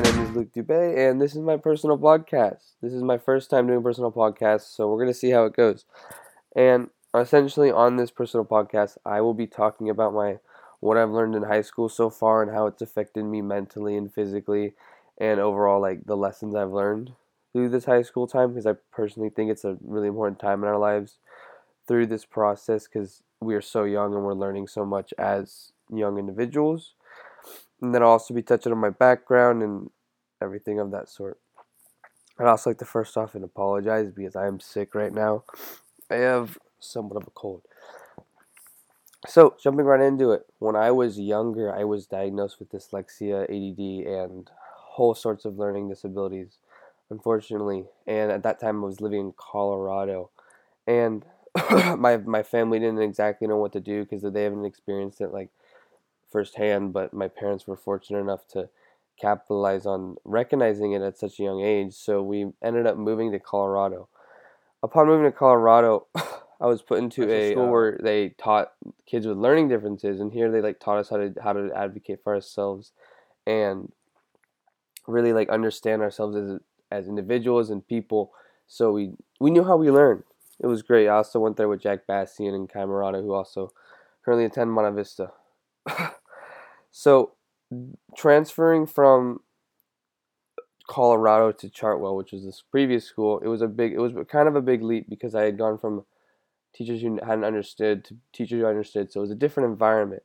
Luke Dubé, and this is my personal podcast. This is my first time doing personal podcast, so we're gonna see how it goes. And essentially, on this personal podcast, I will be talking about my what I've learned in high school so far and how it's affected me mentally and physically, and overall, like the lessons I've learned through this high school time. Because I personally think it's a really important time in our lives through this process, because we are so young and we're learning so much as young individuals. And then I'll also be touching on my background and everything of that sort. I'd also like to first off and apologize because I am sick right now. I have somewhat of a cold. So, jumping right into it, when I was younger, I was diagnosed with dyslexia, ADD, and whole sorts of learning disabilities, unfortunately. And at that time, I was living in Colorado. And my my family didn't exactly know what to do because they haven't experienced it like firsthand. But my parents were fortunate enough to capitalize on recognizing it at such a young age. So we ended up moving to Colorado. Upon moving to Colorado, I was put into a, a school uh, where they taught kids with learning differences, and here they like taught us how to how to advocate for ourselves, and really like understand ourselves as as individuals and people. So we we knew how we learn it was great. I also went there with Jack Bastian and Kai Murata, who also currently attend Monte Vista. so, transferring from Colorado to Chartwell, which was this previous school, it was a big, it was kind of a big leap because I had gone from teachers who hadn't understood to teachers who understood. So it was a different environment.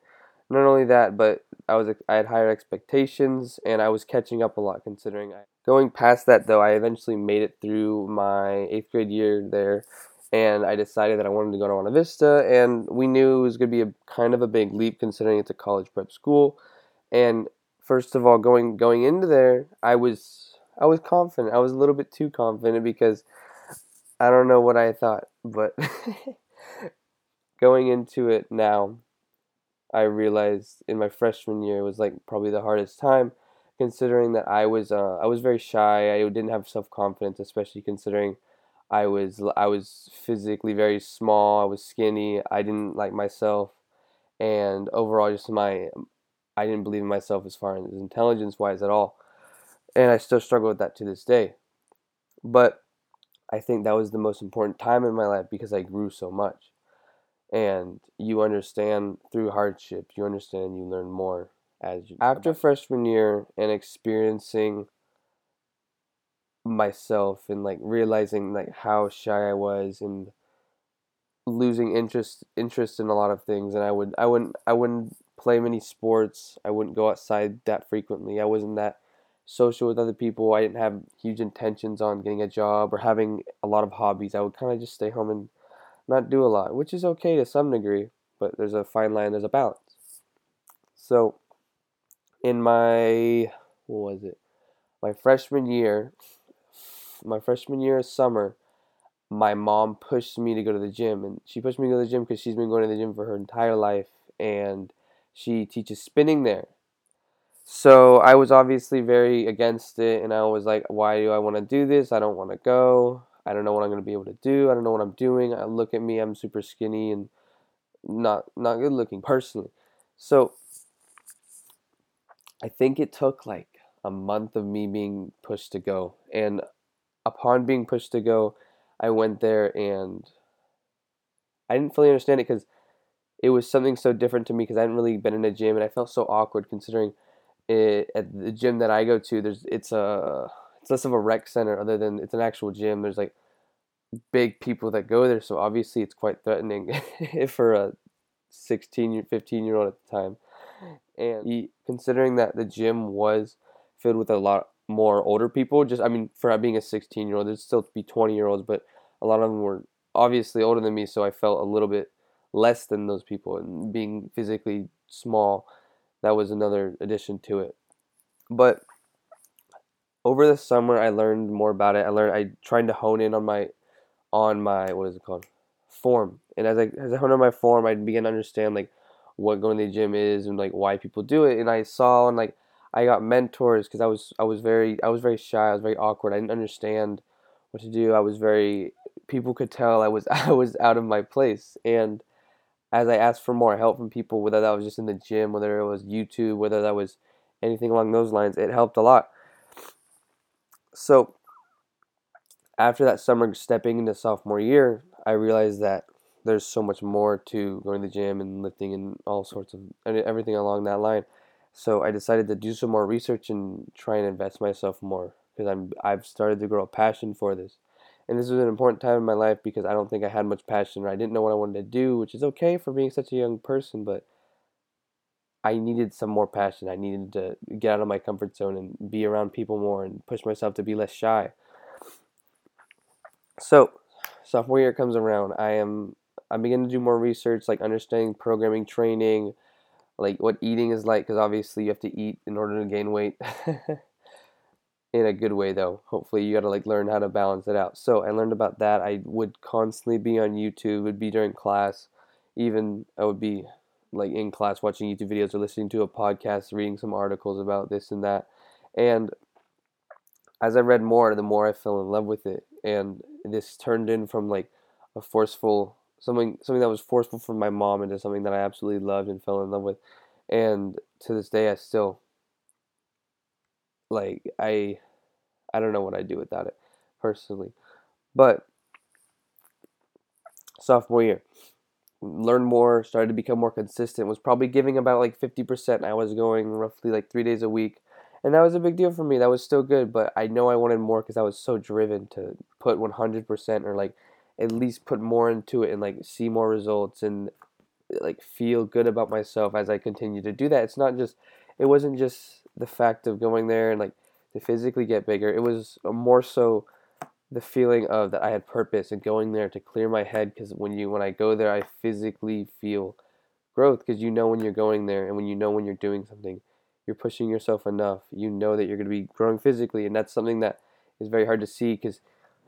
Not only that, but I was I had higher expectations and I was catching up a lot considering I, going past that though I eventually made it through my eighth grade year there and I decided that I wanted to go to Monte Vista, and we knew it was going to be a kind of a big leap considering it's a college prep school. And first of all, going going into there, I was I was confident. I was a little bit too confident because I don't know what I thought, but going into it now, I realized in my freshman year it was like probably the hardest time, considering that I was uh, I was very shy. I didn't have self confidence, especially considering I was I was physically very small. I was skinny. I didn't like myself, and overall, just my um, I didn't believe in myself as far as intelligence wise at all, and I still struggle with that to this day. But I think that was the most important time in my life because I grew so much, and you understand through hardship. You understand. You learn more as you after freshman year and experiencing myself and like realizing like how shy I was and losing interest interest in a lot of things and I would I wouldn't I wouldn't play many sports. I wouldn't go outside that frequently. I wasn't that social with other people. I didn't have huge intentions on getting a job or having a lot of hobbies. I would kind of just stay home and not do a lot, which is okay to some degree, but there's a fine line, there's a balance. So in my what was it? My freshman year, my freshman year of summer, my mom pushed me to go to the gym, and she pushed me to go to the gym because she's been going to the gym for her entire life, and she teaches spinning there. So I was obviously very against it, and I was like, "Why do I want to do this? I don't want to go. I don't know what I'm going to be able to do. I don't know what I'm doing. I look at me, I'm super skinny and not not good looking personally." So I think it took like a month of me being pushed to go, and upon being pushed to go, I went there and I didn't fully understand it because it was something so different to me because I hadn't really been in a gym and I felt so awkward considering it, at the gym that I go to, there's it's a it's less of a rec center other than it's an actual gym. There's like big people that go there, so obviously it's quite threatening for a 16, 15 year old at the time. And considering that the gym was filled with a lot more older people. Just I mean, for being a 16 year old, there's still be 20 year olds, but a lot of them were obviously older than me, so I felt a little bit less than those people. And being physically small, that was another addition to it. But over the summer, I learned more about it. I learned I tried to hone in on my on my what is it called form. And as I as I honed on my form, I began to understand like what going to the gym is and like why people do it. And I saw and like I got mentors because I was I was very I was very shy. I was very awkward. I didn't understand what to do. I was very people could tell I was I was out of my place. And as I asked for more help from people, whether that was just in the gym, whether it was YouTube, whether that was anything along those lines, it helped a lot. So after that summer, stepping into sophomore year, I realized that there's so much more to going to the gym and lifting and all sorts of everything along that line. So I decided to do some more research and try and invest myself more because I'm I've started to grow a passion for this. And this was an important time in my life because I don't think I had much passion or I didn't know what I wanted to do, which is okay for being such a young person, but I needed some more passion. I needed to get out of my comfort zone and be around people more and push myself to be less shy. So, sophomore year comes around. I am I'm beginning to do more research, like understanding programming training, like what eating is like, because obviously you have to eat in order to gain weight. in a good way, though. Hopefully, you got to like learn how to balance it out. So I learned about that. I would constantly be on YouTube. Would be during class, even I would be like in class watching YouTube videos or listening to a podcast, reading some articles about this and that. And as I read more, the more I fell in love with it. And this turned in from like a forceful something something that was forceful from my mom into something that I absolutely loved and fell in love with. And to this day I still like I I don't know what I'd do without it personally. But sophomore year learned more, started to become more consistent, was probably giving about like 50%. I was going roughly like three days a week. And that was a big deal for me. That was still good, but I know I wanted more because I was so driven to put 100% or like at least put more into it and like see more results and like feel good about myself as I continue to do that. It's not just, it wasn't just the fact of going there and like to physically get bigger. It was more so the feeling of that I had purpose and going there to clear my head because when you when I go there I physically feel growth because you know when you're going there and when you know when you're doing something you're pushing yourself enough you know that you're going to be growing physically and that's something that is very hard to see because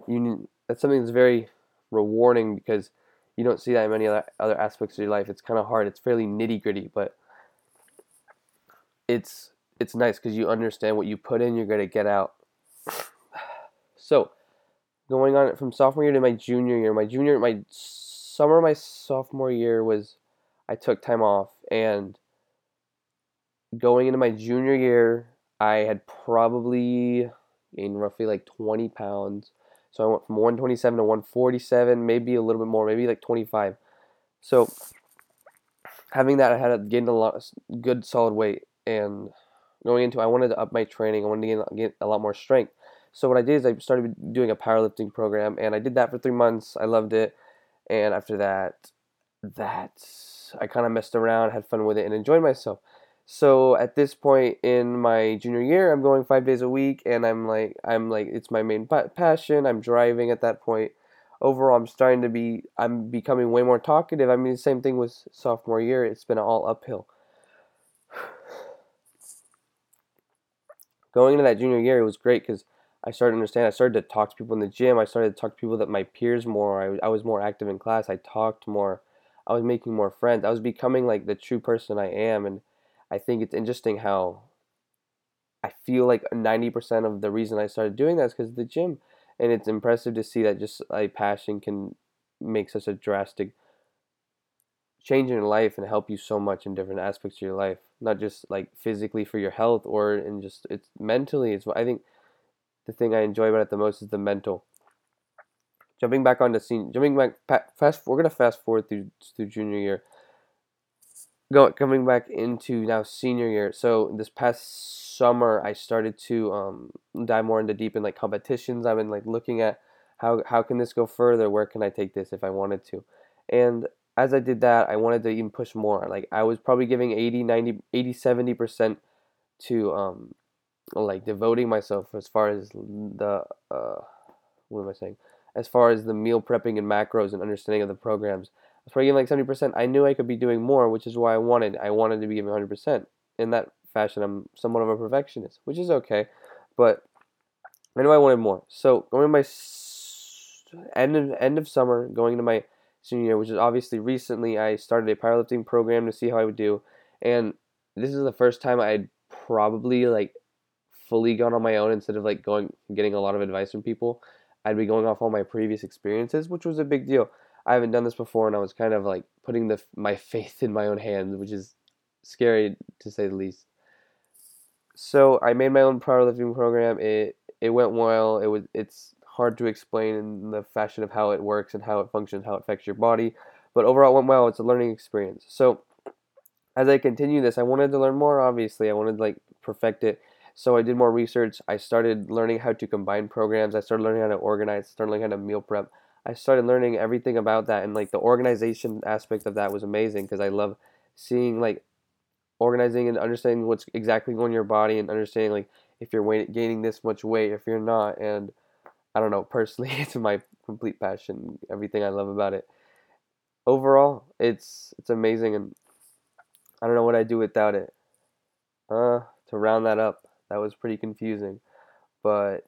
you that's something that's very rewarding because you don't see that in many other, other aspects of your life it's kind of hard it's fairly nitty gritty but it's it's nice because you understand what you put in you're to get out so going on from sophomore year to my junior year. My junior, my summer, my sophomore year was I took time off, and going into my junior year, I had probably gained roughly like 20 pounds. So I went from 127 to 147, maybe a little bit more, maybe like 25. So having that, I had gained a lot, of good solid weight, and going into, I wanted to up my training. I wanted to gain, get a lot more strength. So what I did is I started doing a powerlifting program, and I did that for three months. I loved it, and after that, that I kind of messed around, had fun with it, and enjoyed myself. So at this point in my junior year, I'm going five days a week, and I'm like, I'm like, it's my main passion. I'm driving at that point. Overall, I'm starting to be, I'm becoming way more talkative. I mean, the same thing with sophomore year. It's been all uphill. Going into that junior year, it was great because I started to understand. I started to talk to people in the gym. I started to talk to people that my peers more. I, I was more active in class. I talked more. I was making more friends. I was becoming like the true person I am. And I think it's interesting how I feel like 90% of the reason I started doing that is because of the gym. And it's impressive to see that just a passion can make such a drastic change in your life and help you so much in different aspects of your life. Not just like physically for your health or in just it's mentally. It's I think the thing I enjoy about it the most is the mental. Jumping back on the scene, jumping back fast. We're gonna fast forward through through junior year. Go coming back into now senior year. So this past summer, I started to um, dive more into deep in like competitions. I've been like looking at how how can this go further? Where can I take this if I wanted to? And as I did that, I wanted to even push more. Like I was probably giving 80, 90, 80, 70% to um, like devoting myself as far as the uh, what am I saying? As far as the meal prepping and macros and understanding of the programs, Probably giving like seventy percent. I knew I could be doing more, which is why I wanted. I wanted to be giving hundred percent. In that fashion, I'm somewhat of a perfectionist, which is okay, but I knew I wanted more. So going to my end of, end of summer, going into my senior year, which is obviously recently, I started a powerlifting program to see how I would do, and this is the first time I'd probably like fully gone on my own instead of like going getting a lot of advice from people. I'd be going off all my previous experiences, which was a big deal. I haven't done this before, and I was kind of like putting the my faith in my own hands, which is scary to say the least. so I made my own powerlifting program. It it went well. It was it's hard to explain in the fashion of how it works and how it functions, how it affects your body. But overall, it went well. It's a learning experience. So as I continue this, I wanted to learn more. Obviously, I wanted to like perfect it. So I did more research. I started learning how to combine programs. I started learning how to organize. Started learning how to meal prep. I started learning everything about that, and like the organization aspect of that was amazing because I love seeing like organizing and understanding what's exactly going in your body and understanding like if you're weight, gaining this much weight, if you're not, and I don't know. Personally, it's my complete passion. Everything I love about it. Overall, it's it's amazing, and I don't know what I'd do without it. Uh, to round that up, that was pretty confusing, but.